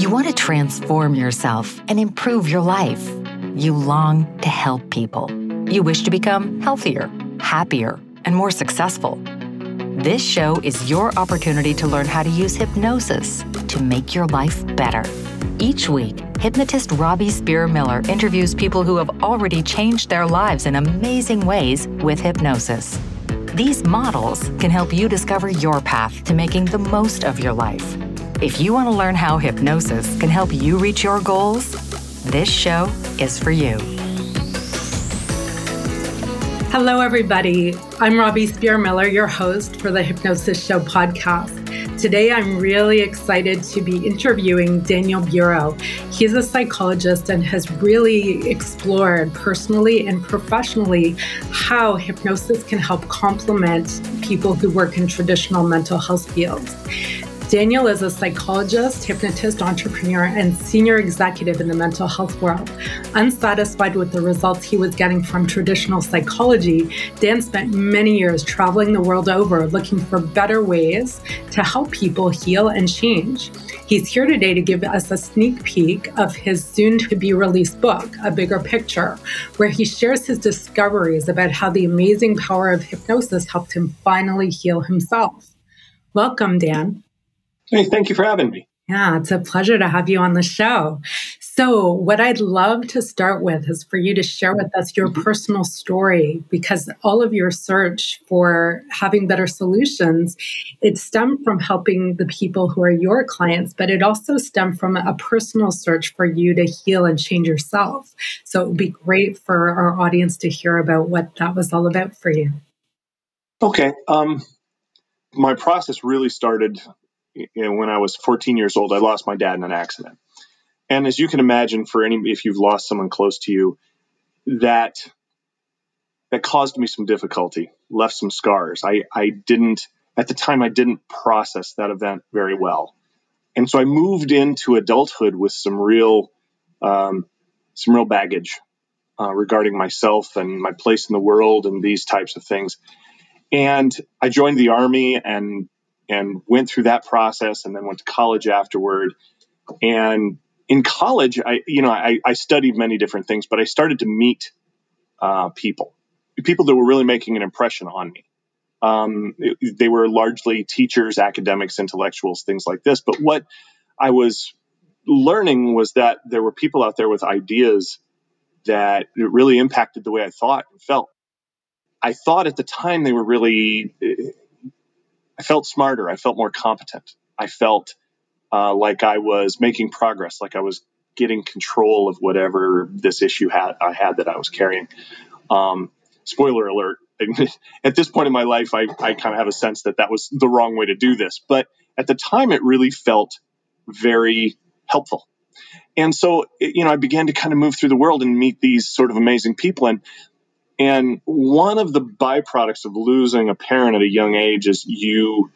You want to transform yourself and improve your life. You long to help people. You wish to become healthier, happier, and more successful. This show is your opportunity to learn how to use hypnosis to make your life better. Each week, hypnotist Robbie Spear Miller interviews people who have already changed their lives in amazing ways with hypnosis. These models can help you discover your path to making the most of your life. If you want to learn how hypnosis can help you reach your goals, this show is for you. Hello, everybody. I'm Robbie Spear Miller, your host for the Hypnosis Show podcast. Today, I'm really excited to be interviewing Daniel Burow. He's a psychologist and has really explored personally and professionally how hypnosis can help complement people who work in traditional mental health fields. Daniel is a psychologist, hypnotist, entrepreneur, and senior executive in the mental health world. Unsatisfied with the results he was getting from traditional psychology, Dan spent many years traveling the world over looking for better ways to help people heal and change. He's here today to give us a sneak peek of his soon to be released book, A Bigger Picture, where he shares his discoveries about how the amazing power of hypnosis helped him finally heal himself. Welcome, Dan. Hey, thank you for having me. Yeah, it's a pleasure to have you on the show. So, what I'd love to start with is for you to share with us your mm-hmm. personal story because all of your search for having better solutions, it stemmed from helping the people who are your clients, but it also stemmed from a personal search for you to heal and change yourself. So, it would be great for our audience to hear about what that was all about for you. Okay. Um, my process really started you know, when I was 14 years old, I lost my dad in an accident. And as you can imagine, for any if you've lost someone close to you, that that caused me some difficulty, left some scars. I, I didn't at the time I didn't process that event very well, and so I moved into adulthood with some real um, some real baggage uh, regarding myself and my place in the world and these types of things. And I joined the army and and went through that process and then went to college afterward. And in college, I, you know, I, I studied many different things, but I started to meet uh, people, people that were really making an impression on me. Um, it, they were largely teachers, academics, intellectuals, things like this. But what I was learning was that there were people out there with ideas that really impacted the way I thought and felt. I thought at the time they were really I felt smarter. I felt more competent. I felt uh, like I was making progress, like I was getting control of whatever this issue had I had that I was carrying. Um, spoiler alert: at this point in my life, I, I kind of have a sense that that was the wrong way to do this. But at the time, it really felt very helpful. And so, you know, I began to kind of move through the world and meet these sort of amazing people. And and one of the byproducts of losing a parent at a young age is you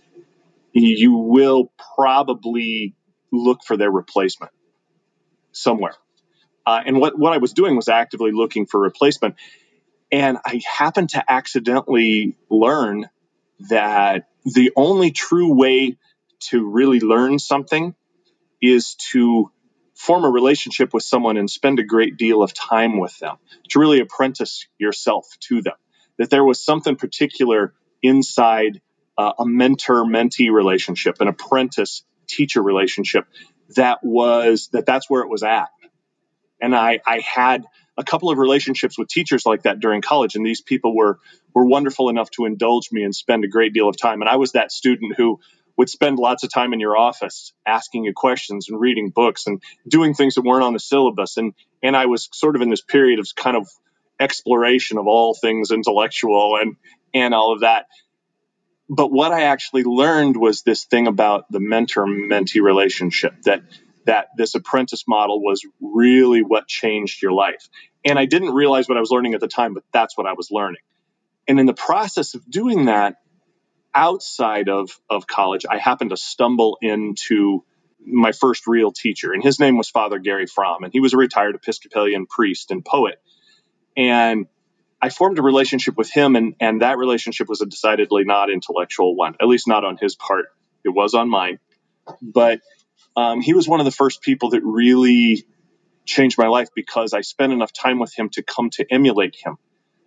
you will probably look for their replacement somewhere. Uh, and what, what I was doing was actively looking for replacement. And I happened to accidentally learn that the only true way to really learn something is to form a relationship with someone and spend a great deal of time with them, to really apprentice yourself to them. That there was something particular inside uh, a mentor mentee relationship, an apprentice teacher relationship that was that that's where it was at. And I, I had a couple of relationships with teachers like that during college, and these people were were wonderful enough to indulge me and spend a great deal of time. And I was that student who would spend lots of time in your office asking you questions and reading books and doing things that weren't on the syllabus. And and I was sort of in this period of kind of exploration of all things intellectual and and all of that. But what I actually learned was this thing about the mentor mentee relationship that that this apprentice model was really what changed your life. And I didn't realize what I was learning at the time, but that's what I was learning. And in the process of doing that, outside of, of college, I happened to stumble into my first real teacher, and his name was Father Gary Fromm, and he was a retired Episcopalian priest and poet. And I formed a relationship with him, and, and that relationship was a decidedly not intellectual one, at least not on his part. It was on mine. But um, he was one of the first people that really changed my life because I spent enough time with him to come to emulate him,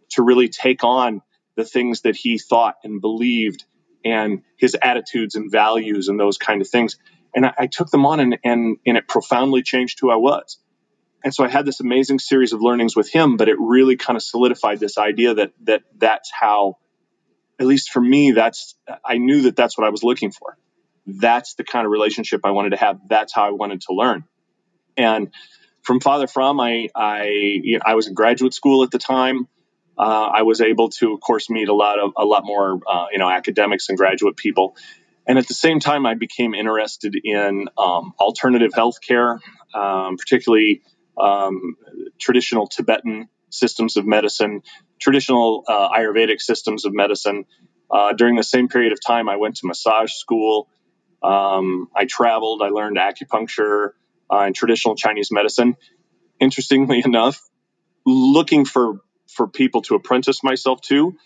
to really take on the things that he thought and believed and his attitudes and values and those kind of things. And I, I took them on and, and, and it profoundly changed who I was. And so I had this amazing series of learnings with him, but it really kind of solidified this idea that that that's how, at least for me, that's I knew that that's what I was looking for. That's the kind of relationship I wanted to have. That's how I wanted to learn. And from Father Fromm, I I, you know, I was in graduate school at the time. Uh, I was able to, of course, meet a lot of a lot more uh, you know academics and graduate people. And at the same time, I became interested in um, alternative healthcare, um, particularly um, traditional Tibetan systems of medicine, traditional uh, Ayurvedic systems of medicine. Uh, during the same period of time, I went to massage school. Um, I traveled. I learned acupuncture uh, and traditional Chinese medicine. Interestingly enough, looking for for people to apprentice myself to,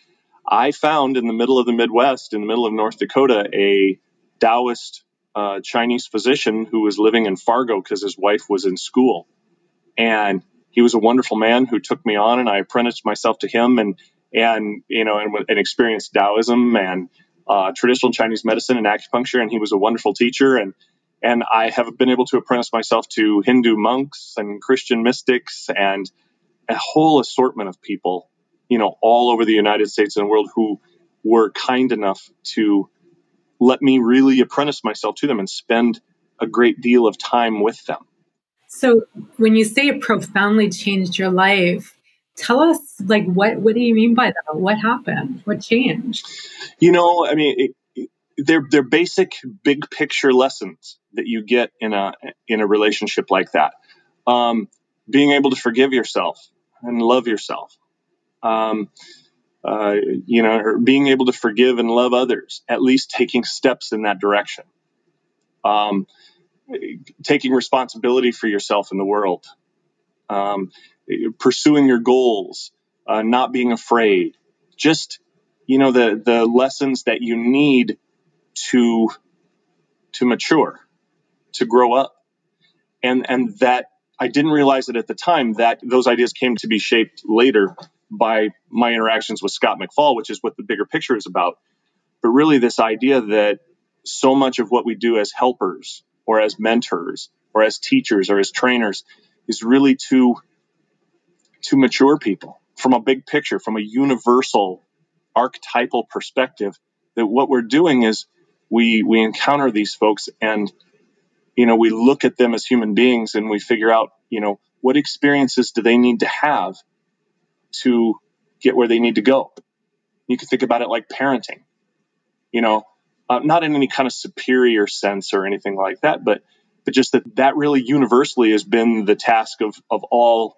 I found in the middle of the Midwest, in the middle of North Dakota, a Taoist uh, Chinese physician who was living in Fargo because his wife was in school. And he was a wonderful man who took me on, and I apprenticed myself to him, and and you know, and, and experienced Taoism and uh, traditional Chinese medicine and acupuncture. And he was a wonderful teacher, and and I have been able to apprentice myself to Hindu monks and Christian mystics and a whole assortment of people, you know, all over the United States and the world who were kind enough to let me really apprentice myself to them and spend a great deal of time with them. So when you say it profoundly changed your life, tell us like what what do you mean by that? What happened? What changed? You know, I mean, it, it, they're they're basic big picture lessons that you get in a in a relationship like that. Um, being able to forgive yourself and love yourself. Um, uh, you know, being able to forgive and love others, at least taking steps in that direction. Um, taking responsibility for yourself in the world, um, pursuing your goals, uh, not being afraid, just you know the the lessons that you need to to mature, to grow up, and and that I didn't realize it at the time that those ideas came to be shaped later by my interactions with Scott McFall, which is what the bigger picture is about. But really, this idea that so much of what we do as helpers or as mentors or as teachers or as trainers is really to to mature people from a big picture from a universal archetypal perspective that what we're doing is we we encounter these folks and you know we look at them as human beings and we figure out you know what experiences do they need to have to get where they need to go you can think about it like parenting you know uh, not in any kind of superior sense or anything like that, but but just that that really universally has been the task of of all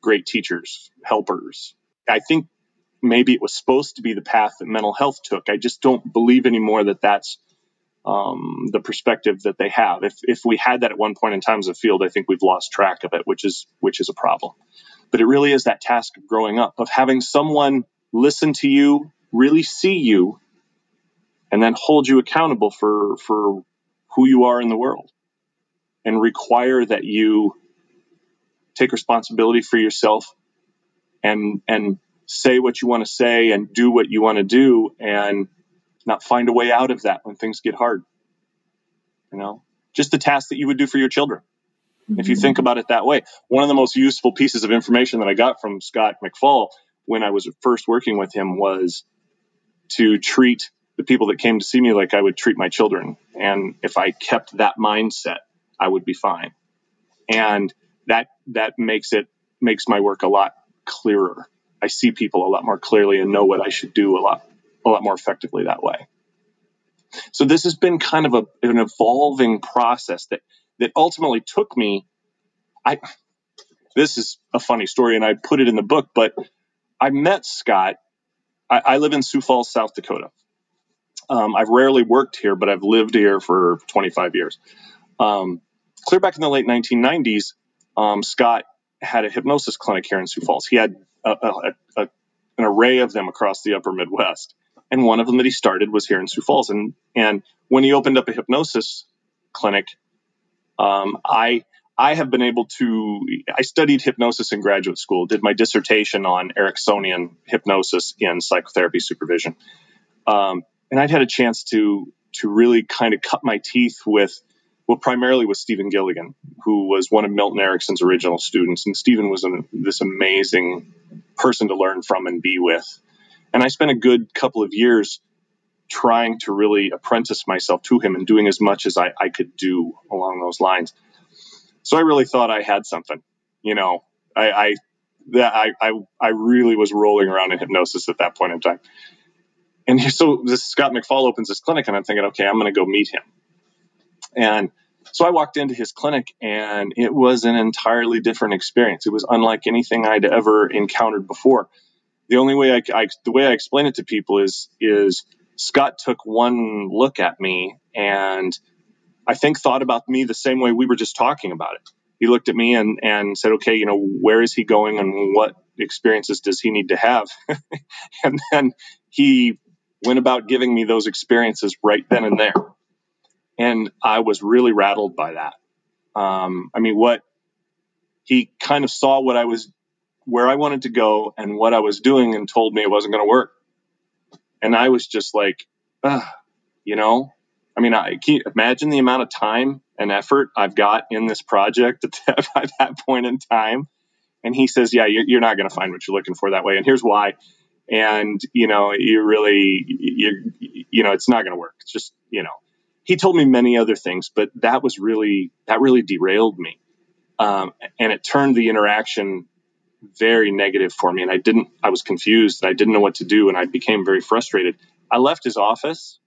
great teachers, helpers. I think maybe it was supposed to be the path that mental health took. I just don't believe anymore that that's um, the perspective that they have. If if we had that at one point in time as a field, I think we've lost track of it, which is which is a problem. But it really is that task of growing up, of having someone listen to you, really see you, and then hold you accountable for for who you are in the world and require that you take responsibility for yourself and and say what you want to say and do what you want to do and not find a way out of that when things get hard you know just the task that you would do for your children mm-hmm. if you think about it that way one of the most useful pieces of information that i got from scott mcfall when i was first working with him was to treat the people that came to see me like I would treat my children. And if I kept that mindset, I would be fine. And that that makes it makes my work a lot clearer. I see people a lot more clearly and know what I should do a lot a lot more effectively that way. So this has been kind of a, an evolving process that that ultimately took me. I this is a funny story, and I put it in the book, but I met Scott. I, I live in Sioux Falls, South Dakota, um, I've rarely worked here, but I've lived here for 25 years. Um, clear back in the late 1990s, um, Scott had a hypnosis clinic here in Sioux Falls. He had a, a, a, an array of them across the upper Midwest. And one of them that he started was here in Sioux Falls. And, and when he opened up a hypnosis clinic, Um, I I have been able to. I studied hypnosis in graduate school. Did my dissertation on Ericksonian hypnosis in psychotherapy supervision, um, and I'd had a chance to to really kind of cut my teeth with well, primarily with Stephen Gilligan, who was one of Milton Erickson's original students. And Stephen was an, this amazing person to learn from and be with. And I spent a good couple of years trying to really apprentice myself to him and doing as much as I, I could do along those lines. So I really thought I had something, you know, I, I that I, I, I really was rolling around in hypnosis at that point in time. And so this Scott McFall opens his clinic and I'm thinking, okay, I'm going to go meet him. And so I walked into his clinic and it was an entirely different experience. It was unlike anything I'd ever encountered before. The only way I, I the way I explain it to people is is Scott took one look at me and I think thought about me the same way we were just talking about it. He looked at me and, and said, okay, you know, where is he going and what experiences does he need to have? and then he went about giving me those experiences right then and there. And I was really rattled by that. Um, I mean, what he kind of saw what I was, where I wanted to go and what I was doing and told me it wasn't going to work. And I was just like, you know, I mean, I can imagine the amount of time and effort I've got in this project at that point in time. And he says, yeah, you're, you're not going to find what you're looking for that way. And here's why. And, you know, you really, you, you know, it's not going to work. It's just, you know, he told me many other things, but that was really, that really derailed me. Um, and it turned the interaction very negative for me. And I didn't, I was confused and I didn't know what to do. And I became very frustrated. I left his office,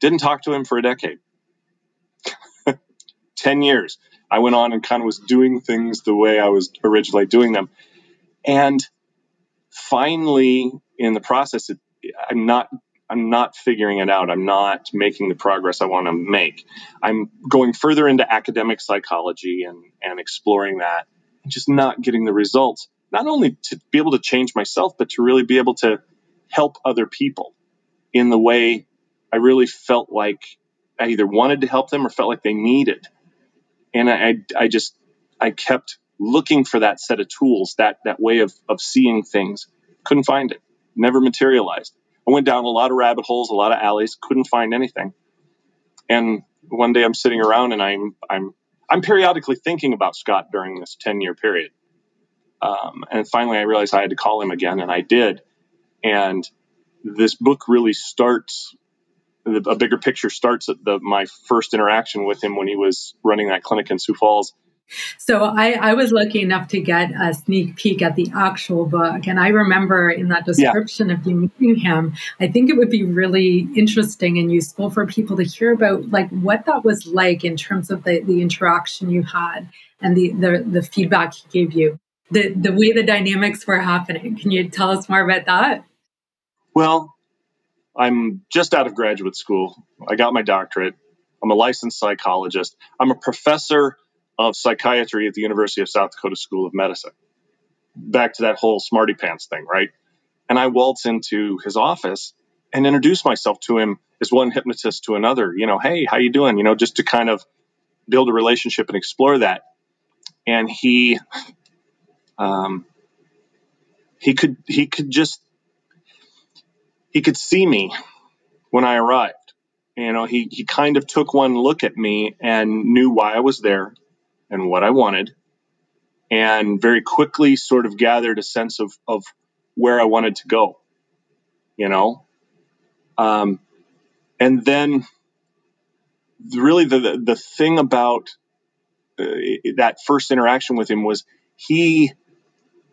didn't talk to him for a decade. 10 years. I went on and kind of was doing things the way I was originally doing them. And finally, in the process, it, I'm not I'm not figuring it out. I'm not making the progress I want to make. I'm going further into academic psychology and, and exploring that and just not getting the results. Not only to be able to change myself, but to really be able to help other people in the way I really felt like I either wanted to help them or felt like they needed. And I, I just, I kept looking for that set of tools, that, that way of, of seeing things. Couldn't find it, never materialized. I went down a lot of rabbit holes, a lot of alleys, couldn't find anything. And one day I'm sitting around and I'm, I'm, I'm periodically thinking about Scott during this 10 year period. Um, and finally I realized I had to call him again and I did. And this book really starts a bigger picture starts at the, my first interaction with him when he was running that clinic in Sioux Falls. So I, I was lucky enough to get a sneak peek at the actual book. And I remember in that description yeah. of you meeting him, I think it would be really interesting and useful for people to hear about like what that was like in terms of the, the interaction you had and the, the, the feedback he gave you, the, the way the dynamics were happening. Can you tell us more about that? Well, I'm just out of graduate school. I got my doctorate. I'm a licensed psychologist. I'm a professor of psychiatry at the University of South Dakota School of Medicine. Back to that whole smarty pants thing, right? And I waltz into his office and introduce myself to him as one hypnotist to another. You know, hey, how you doing? You know, just to kind of build a relationship and explore that. And he, um, he could he could just he could see me when I arrived. You know, he, he kind of took one look at me and knew why I was there and what I wanted, and very quickly sort of gathered a sense of, of where I wanted to go, you know? Um, and then really the, the, the thing about uh, that first interaction with him was he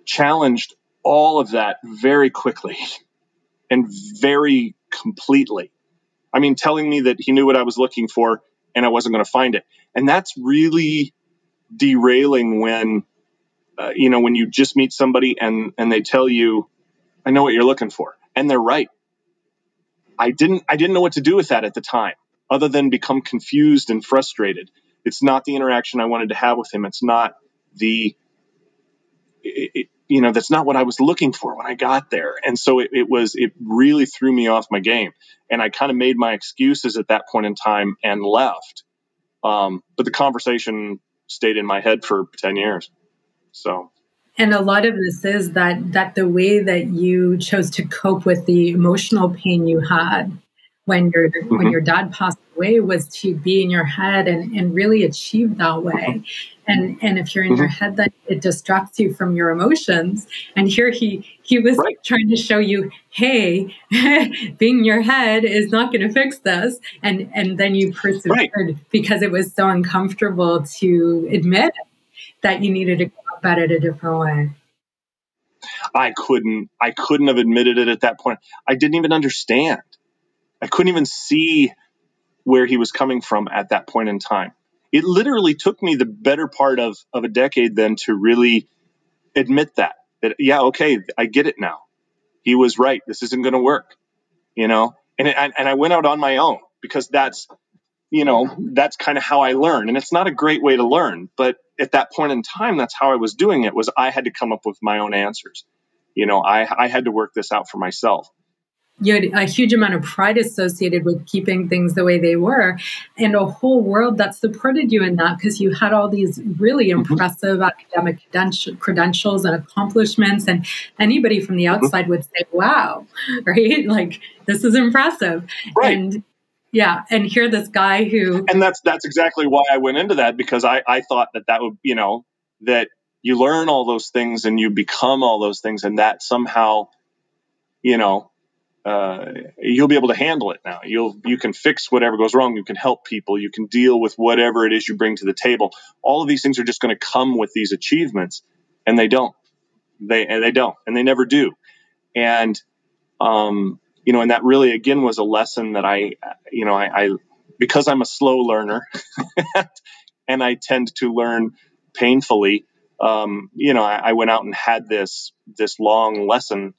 challenged all of that very quickly. and very completely. I mean, telling me that he knew what I was looking for and I wasn't going to find it. And that's really derailing when, uh, you know, when you just meet somebody and, and they tell you, I know what you're looking for. And they're right. I didn't, I didn't know what to do with that at the time other than become confused and frustrated. It's not the interaction I wanted to have with him. It's not the, it, you know, that's not what I was looking for when I got there. And so it, it was, it really threw me off my game. And I kind of made my excuses at that point in time and left. Um, but the conversation stayed in my head for 10 years. So. And a lot of this is that that the way that you chose to cope with the emotional pain you had when your mm-hmm. when your dad passed away was to be in your head and, and really achieve that way. And and if you're in mm-hmm. your head, then it distracts you from your emotions. And here he he was right. trying to show you, hey, being in your head is not going to fix this. And and then you persevered right. because it was so uncomfortable to admit that you needed to go about it a different way. I couldn't I couldn't have admitted it at that point. I didn't even understand. I couldn't even see where he was coming from at that point in time. It literally took me the better part of, of a decade then to really admit that. That yeah, okay, I get it now. He was right. This isn't going to work, you know. And it, and I went out on my own because that's you know that's kind of how I learn. And it's not a great way to learn, but at that point in time, that's how I was doing it. Was I had to come up with my own answers. You know, I I had to work this out for myself you had a huge amount of pride associated with keeping things the way they were and a whole world that supported you in that because you had all these really mm-hmm. impressive mm-hmm. academic credentials and accomplishments and anybody from the mm-hmm. outside mm-hmm. would say wow right like this is impressive right. and yeah and here this guy who and that's that's exactly why i went into that because i i thought that that would you know that you learn all those things and you become all those things and that somehow you know uh, you'll be able to handle it now. You'll you can fix whatever goes wrong. You can help people. You can deal with whatever it is you bring to the table. All of these things are just going to come with these achievements, and they don't. They and they don't, and they never do. And um, you know, and that really again was a lesson that I, you know, I, I because I'm a slow learner, and I tend to learn painfully. Um, you know, I, I went out and had this this long lesson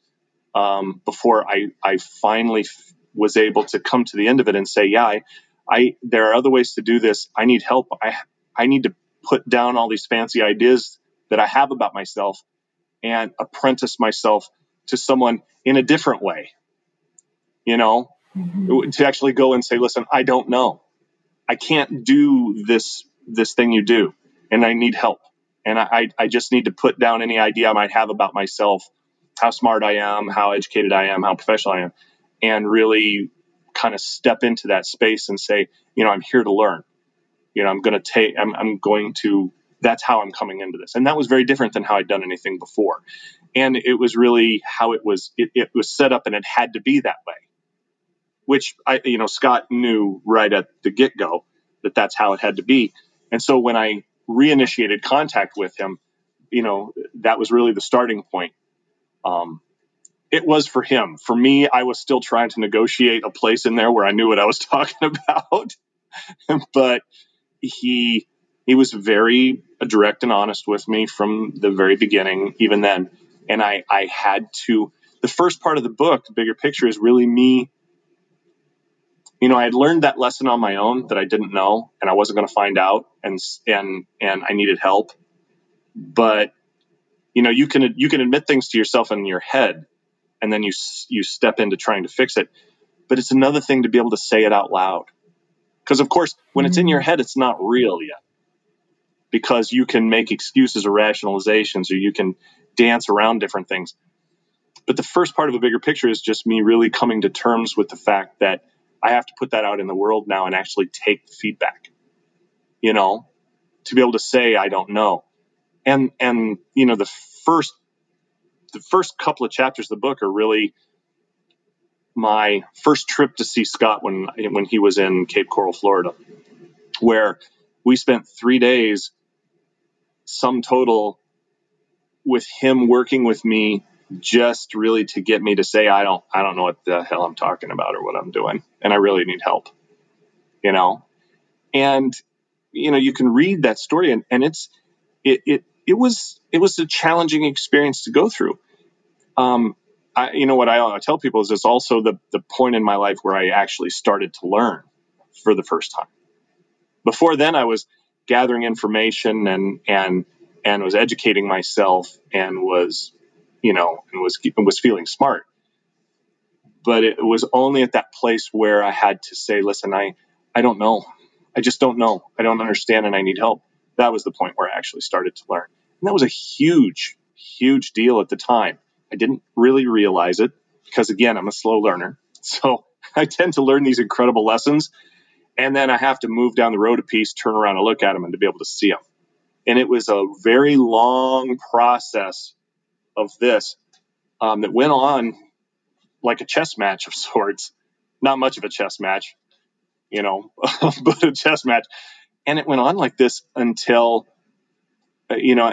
um, before I, I finally f- was able to come to the end of it and say, yeah, I, I, there are other ways to do this. I need help. I, I need to put down all these fancy ideas that I have about myself and apprentice myself to someone in a different way. You know, mm-hmm. to actually go and say, listen, I don't know. I can't do this, this thing you do, and I need help. And I, I just need to put down any idea I might have about myself how smart I am, how educated I am, how professional I am, and really kind of step into that space and say, you know, I'm here to learn. You know, I'm going to take, I'm, I'm going to, that's how I'm coming into this. And that was very different than how I'd done anything before. And it was really how it was, it, it was set up and it had to be that way, which I, you know, Scott knew right at the get go that that's how it had to be. And so when I reinitiated contact with him, you know, that was really the starting point um, it was for him. For me, I was still trying to negotiate a place in there where I knew what I was talking about. but he he was very direct and honest with me from the very beginning, even then. And I I had to. The first part of the book, the bigger picture, is really me. You know, I had learned that lesson on my own that I didn't know, and I wasn't going to find out, and and and I needed help. But you know you can you can admit things to yourself in your head and then you you step into trying to fix it. But it's another thing to be able to say it out loud. Because of course when it's in your mm-hmm. head it's not real yet. Because you can make excuses or rationalizations or you can dance around different things. But the first part of a bigger picture is just me really coming to terms with the fact that i have to put that out in the world now and actually take feedback you know to be able to say i don't know and and you know the first the first couple of chapters of the book are really my first trip to see Scott when when he was in Cape Coral, Florida, where we spent three days, sum total, with him working with me just really to get me to say I don't I don't know what the hell I'm talking about or what I'm doing, and I really need help, you know, and you know you can read that story and, and it's it, it it was it was a challenging experience to go through. Um, I, you know what I, I tell people is it's also the the point in my life where I actually started to learn for the first time. Before then, I was gathering information and and and was educating myself and was you know and was was feeling smart. But it was only at that place where I had to say, listen, I I don't know. I just don't know. I don't understand and I need help. That was the point where I actually started to learn. And that was a huge, huge deal at the time. I didn't really realize it because, again, I'm a slow learner. So I tend to learn these incredible lessons. And then I have to move down the road a piece, turn around and look at them and to be able to see them. And it was a very long process of this um, that went on like a chess match of sorts. Not much of a chess match, you know, but a chess match. And it went on like this until, uh, you know,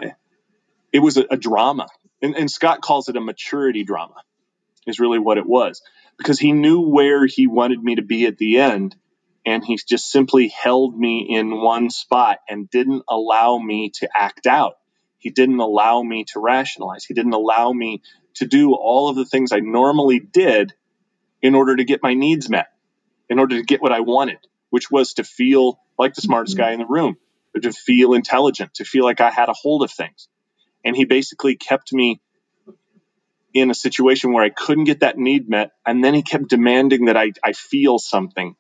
it was a, a drama. And, and Scott calls it a maturity drama, is really what it was. Because he knew where he wanted me to be at the end. And he just simply held me in one spot and didn't allow me to act out. He didn't allow me to rationalize. He didn't allow me to do all of the things I normally did in order to get my needs met, in order to get what I wanted, which was to feel like the smartest guy in the room, to feel intelligent, to feel like I had a hold of things. And he basically kept me in a situation where I couldn't get that need met. And then he kept demanding that I, I feel something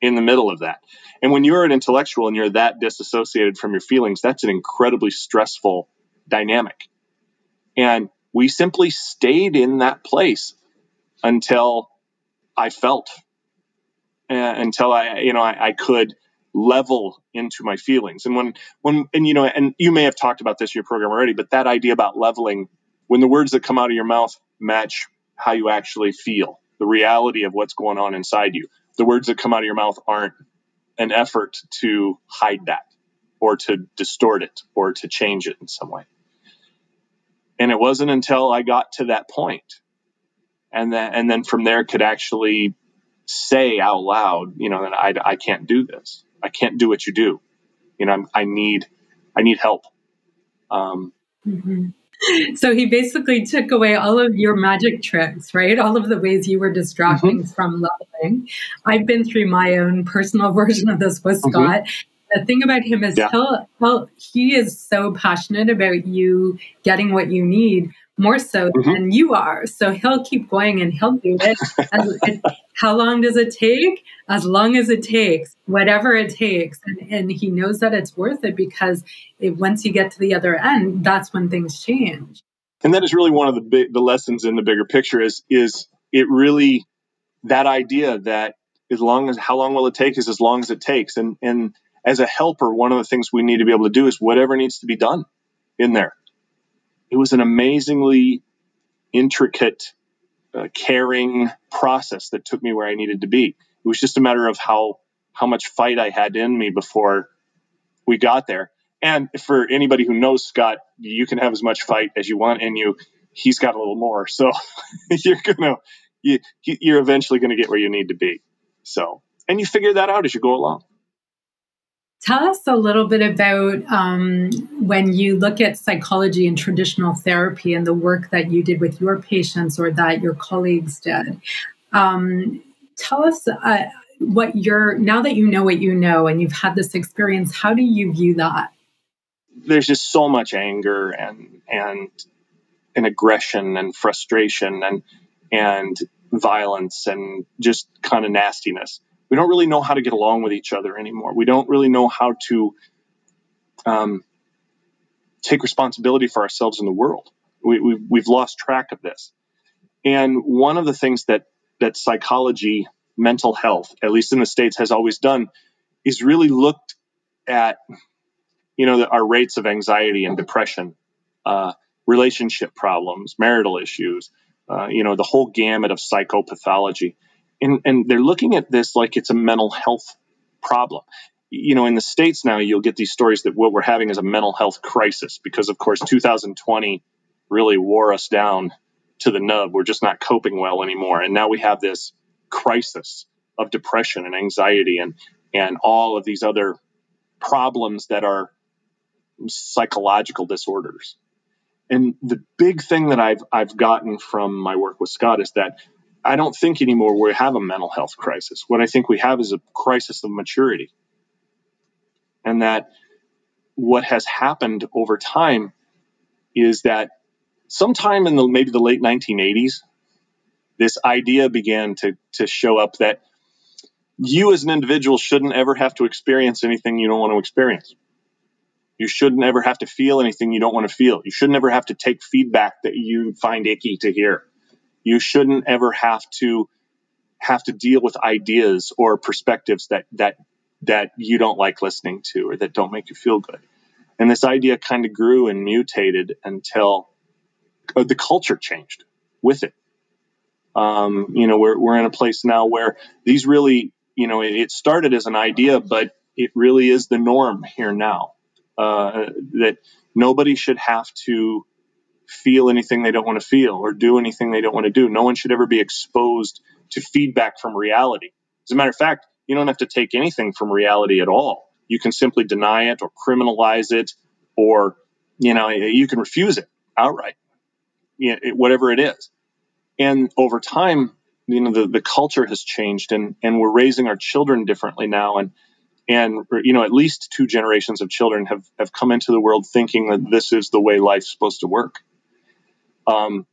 in the middle of that. And when you're an intellectual and you're that disassociated from your feelings, that's an incredibly stressful dynamic. And we simply stayed in that place until I felt, uh, until I, you know, I, I could level into my feelings. And when, when, and you know, and you may have talked about this in your program already, but that idea about leveling, when the words that come out of your mouth match how you actually feel, the reality of what's going on inside you, the words that come out of your mouth aren't an effort to hide that or to distort it or to change it in some way. And it wasn't until I got to that point and then and then from there could actually say out loud, you know, that I, I can't do this. I can't do what you do. You know, I'm, i need, I need help. Um, mm-hmm. So he basically took away all of your magic tricks, right? All of the ways you were distracting mm-hmm. from leveling. I've been through my own personal version of this with mm-hmm. Scott. The thing about him is yeah. he'll, he'll, he is so passionate about you getting what you need more so mm-hmm. than you are. So he'll keep going and he'll do it. As, how long does it take? As long as it takes, whatever it takes. And, and he knows that it's worth it because it, once you get to the other end, that's when things change. And that is really one of the big, the lessons in the bigger picture is is it really that idea that as long as how long will it take is as long as it takes. And and as a helper, one of the things we need to be able to do is whatever needs to be done in there it was an amazingly intricate, uh, caring process that took me where I needed to be. It was just a matter of how how much fight I had in me before we got there. And for anybody who knows Scott, you can have as much fight as you want in you. He's got a little more, so you're gonna you, you're eventually gonna get where you need to be. So, and you figure that out as you go along. Tell us a little bit about um, when you look at psychology and traditional therapy and the work that you did with your patients or that your colleagues did. Um, tell us uh, what you're, now that you know what you know and you've had this experience, how do you view that? There's just so much anger and, and, and aggression and frustration and, and violence and just kind of nastiness we don't really know how to get along with each other anymore. We don't really know how to um, take responsibility for ourselves in the world. We, we, we've lost track of this. And one of the things that that psychology, mental health, at least in the states, has always done, is really looked at, you know, the, our rates of anxiety and depression, uh, relationship problems, marital issues, uh, you know, the whole gamut of psychopathology and, and they're looking at this like it's a mental health problem. You know, in the States now, you'll get these stories that what we're having is a mental health crisis because, of course, 2020 really wore us down to the nub. We're just not coping well anymore. And now we have this crisis of depression and anxiety and, and all of these other problems that are psychological disorders. And the big thing that I've I've gotten from my work with Scott is that I don't think anymore we have a mental health crisis. What I think we have is a crisis of maturity. And that what has happened over time is that sometime in the maybe the late 1980s, this idea began to, to show up that you as an individual shouldn't ever have to experience anything you don't want to experience. You shouldn't ever have to feel anything you don't want to feel. You shouldn't ever have to take feedback that you find icky to hear. You shouldn't ever have to have to deal with ideas or perspectives that that that you don't like listening to or that don't make you feel good. And this idea kind of grew and mutated until uh, the culture changed with it. Um, you know, we're, we're in a place now where these really, you know, it, it started as an idea, but it really is the norm here now. Uh, that nobody should have to feel anything they don't want to feel or do anything they don't want to do. No one should ever be exposed to feedback from reality. As a matter of fact, you don't have to take anything from reality at all. You can simply deny it or criminalize it, or you know, you can refuse it outright, you know, whatever it is. And over time, you know, the, the culture has changed, and and we're raising our children differently now, and and you know, at least two generations of children have have come into the world thinking that this is the way life's supposed to work. Um,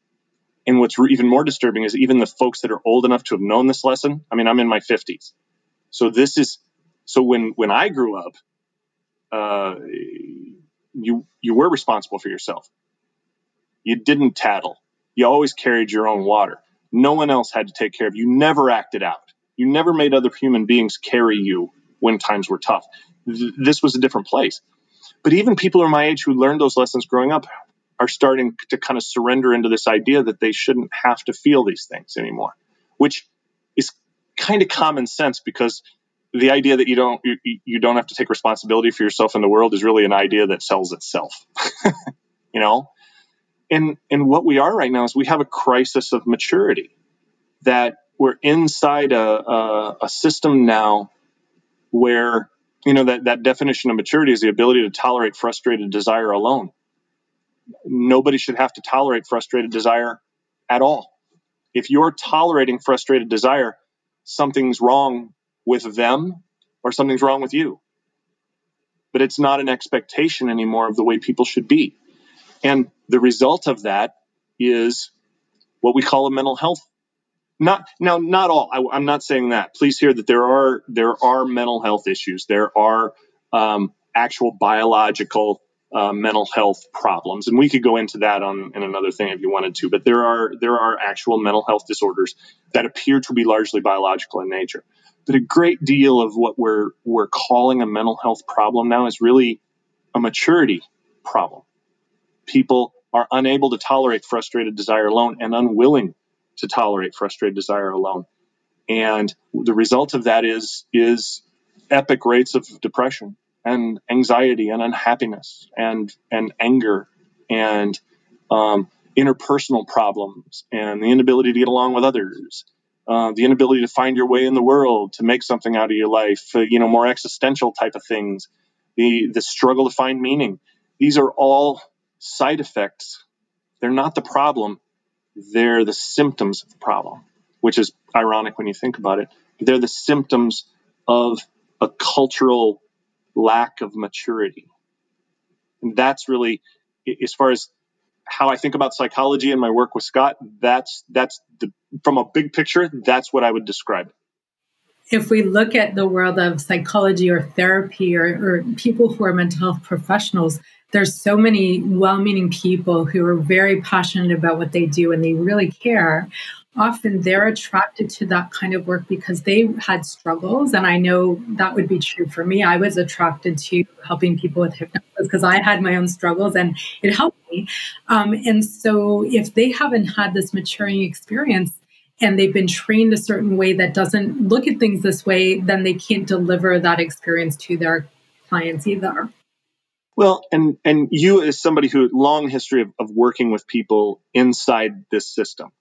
and what's even more disturbing is even the folks that are old enough to have known this lesson. I mean, I'm in my 50s. So this is so when when I grew up, uh, you you were responsible for yourself. You didn't tattle. You always carried your own water. No one else had to take care of you. You never acted out. You never made other human beings carry you when times were tough. Th- this was a different place. But even people are my age who learned those lessons growing up are starting to kind of surrender into this idea that they shouldn't have to feel these things anymore, which is kind of common sense because the idea that you don't you, you don't have to take responsibility for yourself in the world is really an idea that sells itself you know? And and what we are right now is we have a crisis of maturity that we're inside a, a, a system now where you know that, that definition of maturity is the ability to tolerate frustrated desire alone nobody should have to tolerate frustrated desire at all if you're tolerating frustrated desire something's wrong with them or something's wrong with you. But it's not an expectation anymore of the way people should be. And the result of that is what we call a mental health. Not now, not all. I, am not saying that. Please hear that there are there are mental health issues. There are um, actual biological uh, mental health problems, and we could go into that on in another thing if you wanted to. But there are there are actual mental health disorders that appear to be largely biological in nature. But a great deal of what we're we're calling a mental health problem now is really a maturity problem. People are unable to tolerate frustrated desire alone and unwilling to tolerate frustrated desire alone. And the result of that is is epic rates of depression and anxiety and unhappiness and and anger and um, interpersonal problems and the inability to get along with others uh, the inability to find your way in the world, to make something out of your life, uh, you know, more existential type of things, the the struggle to find meaning. These are all side effects. They're not the problem. They're the symptoms of the problem, which is ironic when you think about it. They're the symptoms of a cultural lack of maturity. And that's really, as far as how I think about psychology and my work with Scott, that's that's the from a big picture, that's what I would describe. If we look at the world of psychology or therapy or, or people who are mental health professionals, there's so many well-meaning people who are very passionate about what they do and they really care often they're attracted to that kind of work because they had struggles. And I know that would be true for me. I was attracted to helping people with hypnosis because I had my own struggles and it helped me. Um, and so if they haven't had this maturing experience, and they've been trained a certain way that doesn't look at things this way, then they can't deliver that experience to their clients either. Well, and and you as somebody who long history of, of working with people inside this system,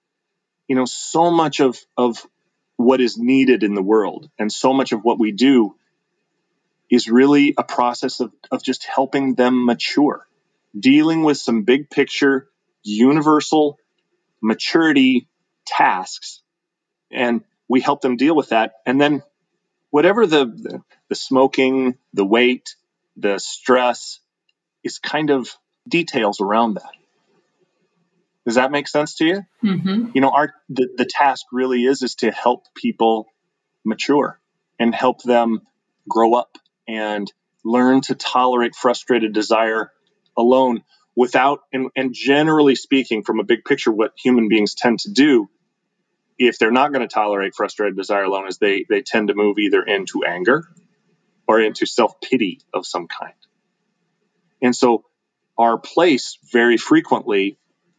you know, so much of, of what is needed in the world and so much of what we do is really a process of, of just helping them mature, dealing with some big picture, universal maturity tasks. And we help them deal with that. And then whatever the, the, the smoking, the weight, the stress is kind of details around that. Does that make sense to you? Mm-hmm. You know, our the, the task really is is to help people mature and help them grow up and learn to tolerate frustrated desire alone without and, and generally speaking from a big picture what human beings tend to do if they're not going to tolerate frustrated desire alone is they they tend to move either into anger or into self-pity of some kind and so our place very frequently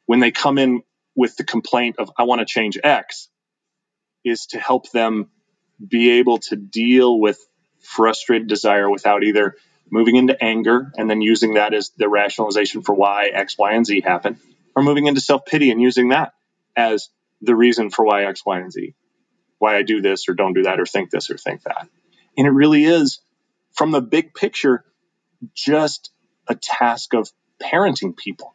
when they come in with the complaint of i want to change x is to help them be able to deal with frustrated desire without either moving into anger and then using that as the rationalization for why X, Y, and Z happen, or moving into self pity and using that as the reason for why X, Y, and Z, why I do this or don't do that or think this or think that. And it really is, from the big picture, just a task of parenting people,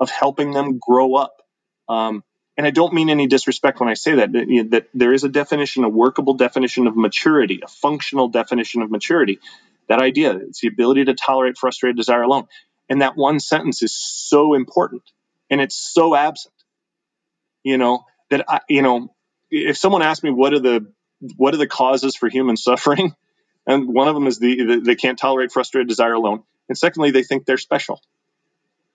of helping them grow up. Um, and I don't mean any disrespect when I say that, that, that there is a definition, a workable definition of maturity, a functional definition of maturity. That idea, it's the ability to tolerate frustrated desire alone. And that one sentence is so important and it's so absent, you know, that I, you know, if someone asked me what are the what are the causes for human suffering, and one of them is the, the they can't tolerate frustrated desire alone, and secondly, they think they're special,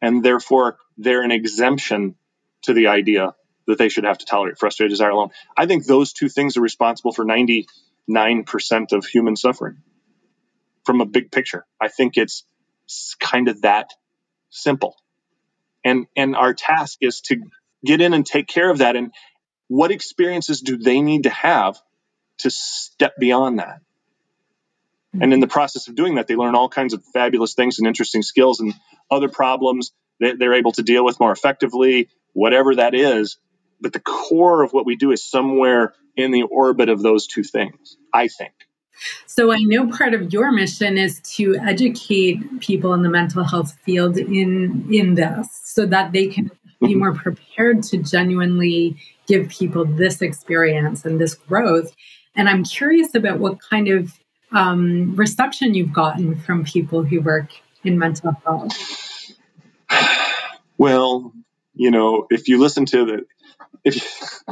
and therefore they're an exemption to the idea that they should have to tolerate frustrated desire alone. I think those two things are responsible for 99% of human suffering from a big picture. I think it's kind of that simple. And and our task is to get in and take care of that and what experiences do they need to have to step beyond that? And in the process of doing that, they learn all kinds of fabulous things and interesting skills and other problems that they're able to deal with more effectively, whatever that is. But the core of what we do is somewhere in the orbit of those two things, I think. So I know part of your mission is to educate people in the mental health field in in this so that they can be mm-hmm. more prepared to genuinely give people this experience and this growth. And I'm curious about what kind of um, reception you've gotten from people who work in mental health. Well, you know, if you listen to the if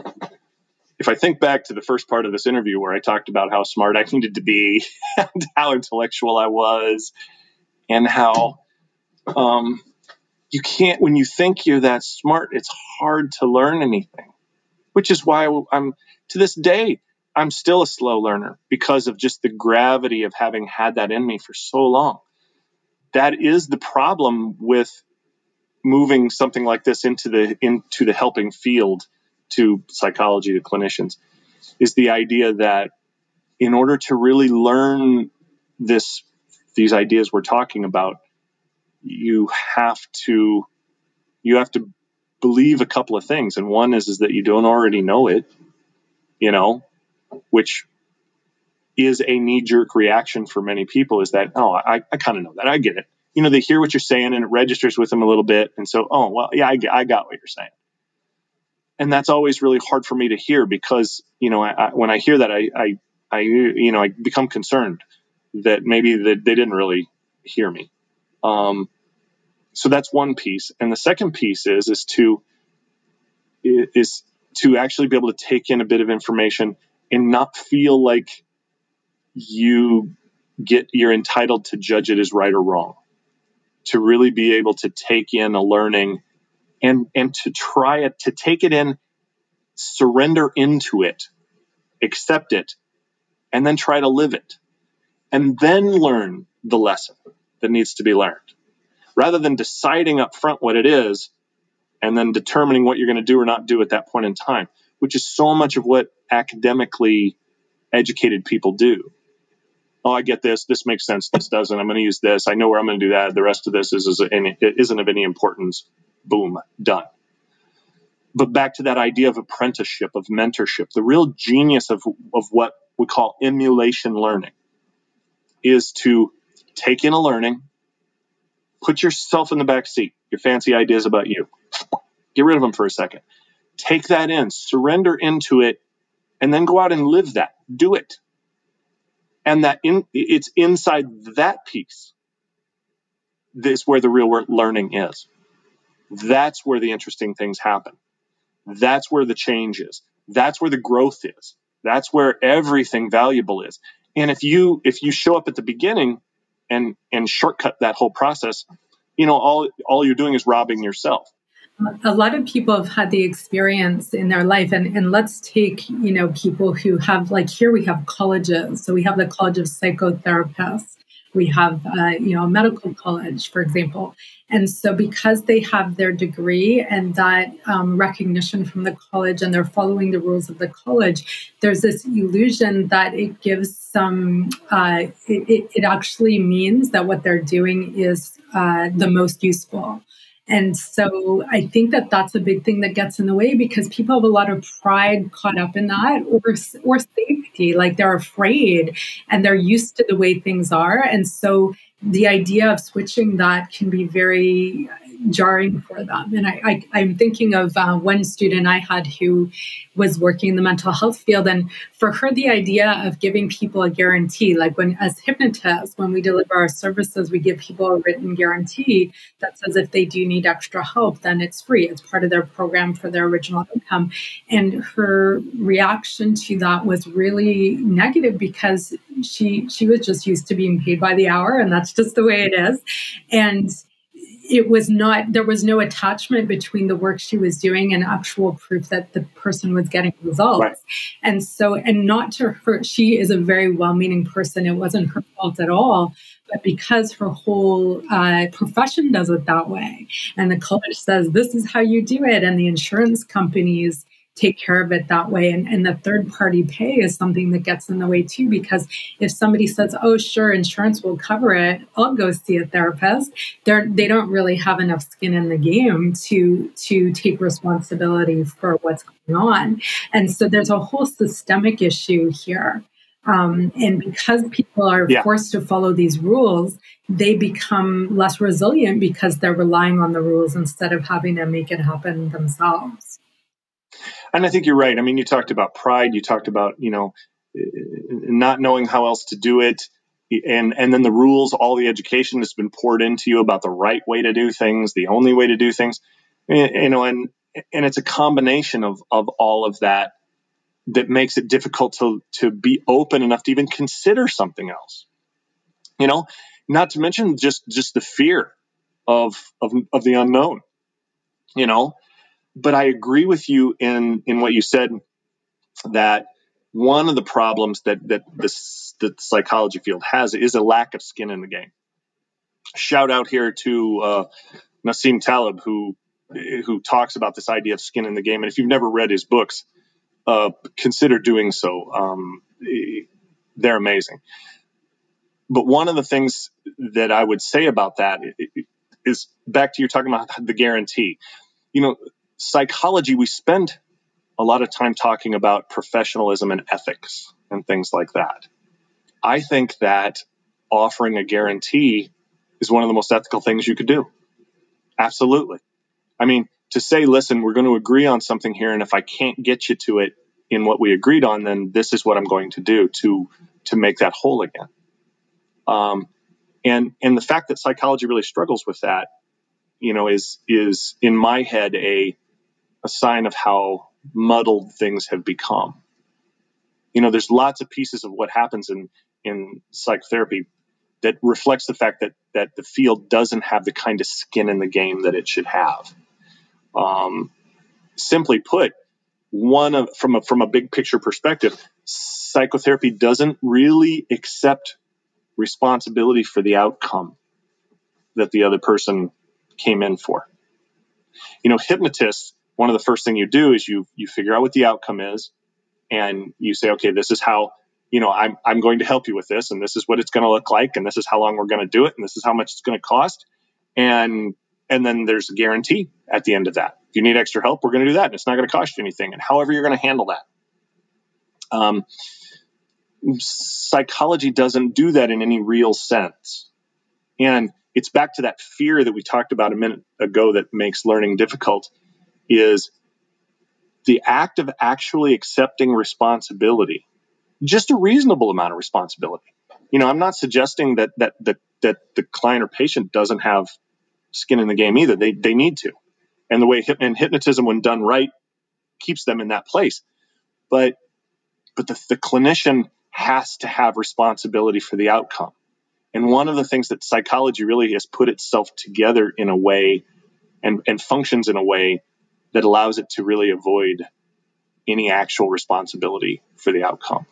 if I think back to the first part of this interview where I talked about how smart I needed to be, and how intellectual I was, and how um, you can't, when you think you're that smart, it's hard to learn anything, which is why I'm, to this day, I'm still a slow learner because of just the gravity of having had that in me for so long. That is the problem with moving something like this into the into the helping field to psychology to clinicians is the idea that in order to really learn this these ideas we're talking about you have to you have to believe a couple of things and one is is that you don't already know it you know which is a knee jerk reaction for many people is that oh i, I kind of know that. I get it. You know they hear what you're saying and it registers with them a little bit and so oh well yeah i, I got what you're saying. And that's always really hard for me to hear because you know I, I, when I hear that I, I, I you know I become concerned that maybe that they didn't really hear me. Um, so that's one piece, and the second piece is is to is to actually be able to take in a bit of information and not feel like you get you're entitled to judge it as right or wrong. To really be able to take in a learning and and to try it to take it in surrender into it accept it and then try to live it. And then learn the lesson that needs to be learned. Rather than deciding up front what it is and then determining what you're going to do or not do at that point in time which is so much of what academically educated people do. Oh i get this. This makes sense. This doesn't. I'm going to use this. I know where i'm going to do that. The rest of this is, is, isn't of any importance. Boom, done. But back to that idea of apprenticeship, of mentorship, the real genius of, of what we call emulation learning is to take in a learning, put yourself in the back seat, your fancy ideas about you, get rid of them for a second. Take that in, surrender into it, and then go out and live that. Do it. And that in, it's inside that piece this where the real learning is. That's where the interesting things happen. That's where the change is. That's where the growth is. That's where everything valuable is. And if you if you show up at the beginning and and shortcut that whole process, you know all all you're doing is robbing yourself a lot of people have had the experience in their life and, and let's take you know people who have like here we have colleges. So we have the college of psychotherapists. We have uh, you know a medical college for example. And so because they have their degree and that um, recognition from the college and they're following the rules of the college there's this illusion that it gives some uh, it, it, actually means that what they're doing is uh, the most useful and so I think that that's a big thing that gets in the way because people have a lot of pride caught up in that or, or safety. Like they're afraid and they're used to the way things are. And so the idea of switching that can be very jarring for them. And I, I, am thinking of uh, one student I had who was working in the mental health field. And for her, the idea of giving people a guarantee, like when, as hypnotists, when we deliver our services, we give people a written guarantee that says if they do need extra help, then it's free. It's part of their program for their original income. And her reaction to that was really negative because she she was just used to being paid by the hour and that's just the way it is and it was not there was no attachment between the work she was doing and actual proof that the person was getting results. Right. and so and not to her she is a very well-meaning person. It wasn't her fault at all. But because her whole uh, profession does it that way and the college says this is how you do it and the insurance companies take care of it that way. And, and the third party pay is something that gets in the way too, because if somebody says, oh, sure, insurance will cover it, I'll go see a therapist, they're, they don't really have enough skin in the game to, to take responsibility for what's going on. And so there's a whole systemic issue here. Um, and because people are yeah. forced to follow these rules, they become less resilient because they're relying on the rules instead of having to make it happen themselves. And I think you're right. I mean, you talked about pride. You talked about you know not knowing how else to do it, and and then the rules. All the education that's been poured into you about the right way to do things, the only way to do things. Eh, you know, and and it's a combination of of all of that that makes it difficult to to be open enough to even consider something else. You know, not to mention just just the fear of of of the unknown. You know, but I agree with you in in what you said that one of the problems that that this the psychology field has is a lack of skin in the game. Shout out here to uh, Nassim Taleb who who talks about this idea of skin in the game. And if you've never read his books, uh, consider doing so. Um, they're amazing. But one of the things that I would say about that is back to you talking about the guarantee. You know, psychology, we spend a lot of time talking about professionalism and ethics and things like that. I think that offering a guarantee is one of the most ethical things you could do. Absolutely. I mean, to say, listen, we're going to agree on something here, and if I can't get you to it in what we agreed on, then this is what I'm going to do to to make that whole again. Um, and and the fact that psychology really struggles with that, you know, is is in my head a a sign of how muddled things have become. You know, there's lots of pieces of what happens in in psychotherapy that reflects the fact that that the field doesn't have the kind of skin in the game that it should have. Um, simply put, one of from a from a big picture perspective, psychotherapy doesn't really accept responsibility for the outcome that the other person came in for. You know, hypnotists one of the first thing you do is you you figure out what the outcome is and you say okay this is how you know i'm, I'm going to help you with this and this is what it's going to look like and this is how long we're going to do it and this is how much it's going to cost. And and then there's a guarantee at the end of that. If you need extra help we're going to do that and it's not going to cost you anything. And however you're going to handle that. Um, psychology doesn't do that in any real sense. And it's back to that fear that we talked about a minute ago that makes learning difficult is the act of actually accepting responsibility, just a reasonable amount of responsibility. You know, I'm not suggesting that that that that the client or patient doesn't have skin in the game either. They they need to, and the way and hypnotism, when done right, keeps them in that place. But but the, the clinician has to have responsibility for the outcome. And one of the things that psychology really has put itself together in a way and, and functions in a way that allows it to really avoid any actual responsibility for the outcome.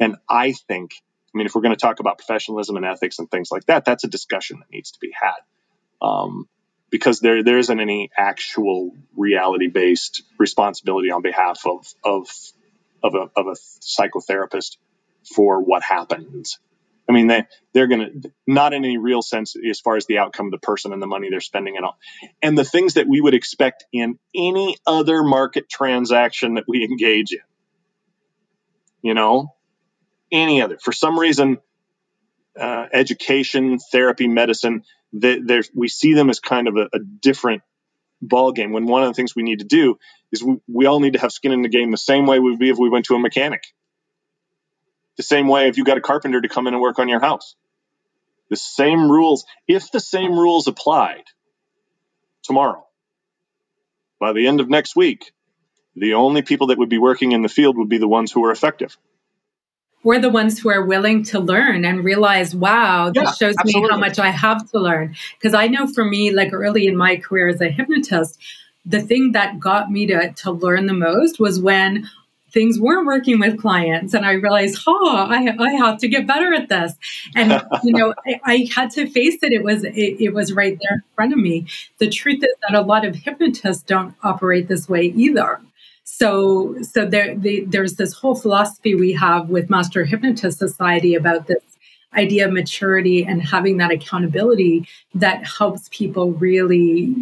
And I think, I mean, if we're going to talk about professionalism and ethics and things like that, that's a discussion that needs to be had. Um, because there there isn't any actual reality based responsibility on behalf of of of a, of a psychotherapist for what happens. I mean, they they're going to not in any real sense as far as the outcome of the person and the money they're spending and all, and the things that we would expect in any other market transaction that we engage in. You know, any other for some reason, uh, education, therapy, medicine, they, we see them as kind of a, a different ball game. When one of the things we need to do is we, we all need to have skin in the game the same way we'd be if we went to a mechanic the same way if you got a carpenter to come in and work on your house. The same rules, if the same rules applied tomorrow, by the end of next week, the only people that would be working in the field would be the ones who are effective. We're the ones who are willing to learn and realize, wow, this yeah, shows absolutely. me how much I have to learn. Because I know for me, like early in my career as a hypnotist, the thing that got me to, to learn the most was when things weren't working with clients and i realized oh i, I have to get better at this. And you know I, I, had to face it. It was it, it, was right there in front of me. The truth is that a lot of hypnotists don't operate this way either. So so there the, there's this whole philosophy we have with master hypnotist society about this idea of maturity and having that accountability that helps people really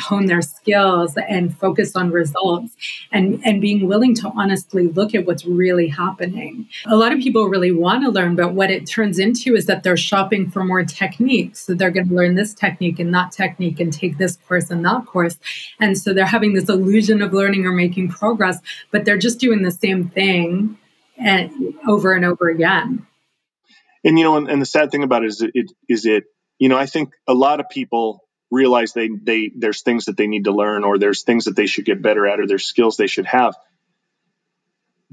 hone their skills and focus on results and, and being willing to honestly look at what's really happening. A lot of people really want to learn, but what it turns into is that they're shopping for more techniques. So they're going to learn this technique and that technique and take this course and that course. And so they're having this illusion of learning or making progress, but they're just doing the same thing and over and over again and you know, and, and, the sad thing about it is it is it you know I think a lot of people realize they they there's things that they need to learn or there's things that they should get better at or there's skills they should have.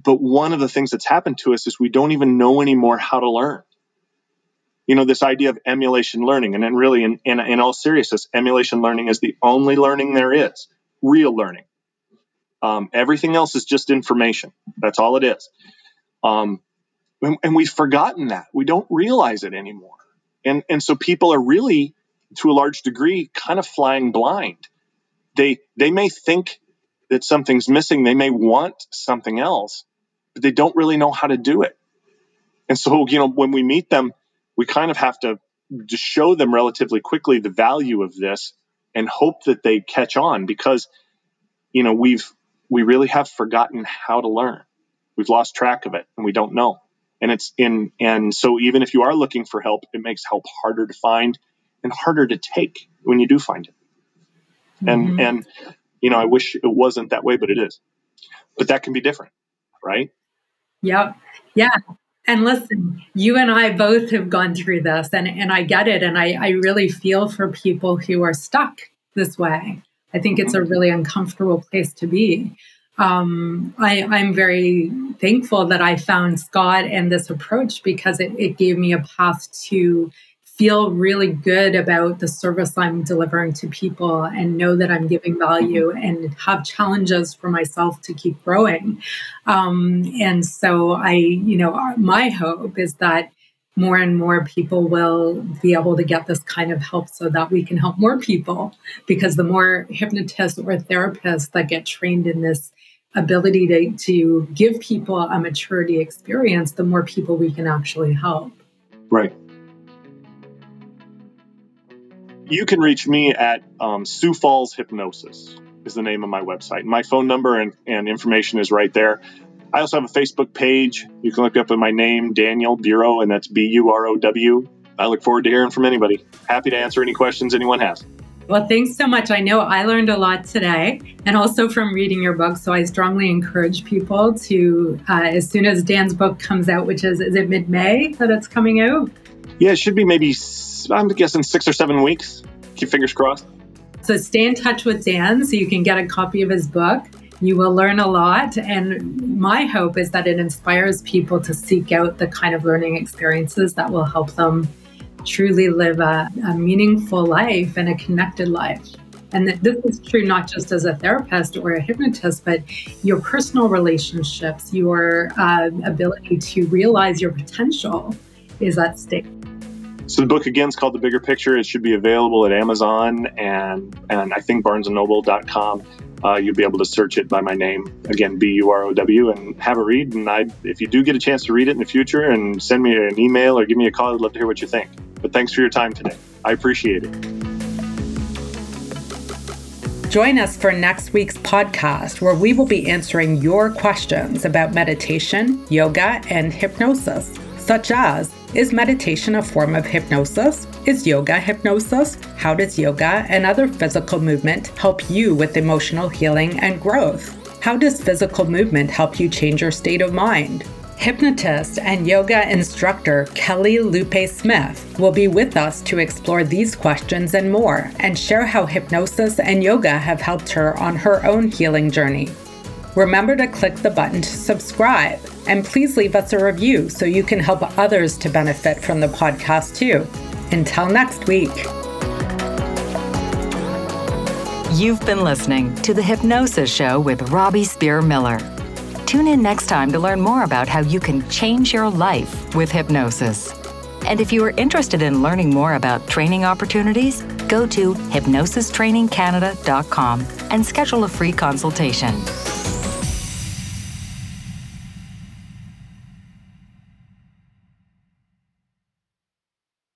But one of the things that's happened to us is we don't even know anymore how to learn. You know, this idea of emulation learning, and then really, in, in, in all seriousness, emulation learning is the only learning there is, real learning. Um, everything else is just information. That's all it is. Um, and we've forgotten that. We don't realize it anymore. And, and so people are really, to a large degree, kind of flying blind. They, they may think that something's missing, they may want something else, but they don't really know how to do it. And so, you know, when we meet them, we kind of have to just show them relatively quickly the value of this and hope that they catch on because, you know, we've, we really have forgotten how to learn. We've lost track of it and we don't know and it's in and so even if you are looking for help it makes help harder to find and harder to take when you do find it. Mm-hmm. and and you know i wish it wasn't that way but it is. But that can be different right? Yep. Yeah. And listen you and i both have gone through this and and i get it and i i really feel for people who are stuck this way. I think it's a mm-hmm. really uncomfortable place to be um, I, I'm very thankful that I found Scott and this approach because it, it gave me a path to feel really good about the service I'm delivering to people and know that I'm giving value and have challenges for myself to keep growing. Um, and so I, you know, my hope is that more and more people will be able to get this kind of help so that we can help more people because the more hypnotists or therapists that get trained in this ability to, to give people a maturity experience, the more people we can actually help. Right. You can reach me at um, Sioux Falls Hypnosis is the name of my website. My phone number and, and information is right there. I also have a Facebook page. You can look up at my name, Daniel Burow, and that's B U R O W. I look forward to hearing from anybody. Happy to answer any questions anyone has. Well, thanks so much. I know I learned a lot today and also from reading your book. So I strongly encourage people to, uh, as soon as Dan's book comes out, which is, is it mid May that it's coming out? Yeah, it should be maybe, I'm guessing six or seven weeks. Keep fingers crossed. So stay in touch with Dan so you can get a copy of his book. You will learn a lot. And my hope is that it inspires people to seek out the kind of learning experiences that will help them truly live a, a meaningful life and a connected life. And that this is true not just as a therapist or a hypnotist, but your personal relationships, your uh, ability to realize your potential is at stake. So the book again is called The Bigger Picture. It should be available at Amazon and and I think BarnesandNoble.com. Uh, you'll be able to search it by my name again, B U R O W, and have a read. And I, if you do get a chance to read it in the future, and send me an email or give me a call, I'd love to hear what you think. But thanks for your time today. I appreciate it. Join us for next week's podcast, where we will be answering your questions about meditation, yoga, and hypnosis, such as Is meditation a form of hypnosis? Is yoga hypnosis? How does yoga and other physical movement help you with emotional healing and growth? How does physical movement help you change your state of mind? Hypnotist and yoga instructor Kelly Lupe Smith will be with us to explore these questions and more and share how hypnosis and yoga have helped her on her own healing journey. Remember to click the button to subscribe and please leave us a review so you can help others to benefit from the podcast too. Until next week. You've been listening to The Hypnosis Show with Robbie Spear Miller. Tune in next time to learn more about how you can change your life with hypnosis. And if you are interested in learning more about training opportunities, go to hypnosistrainingcanada.com and schedule a free consultation.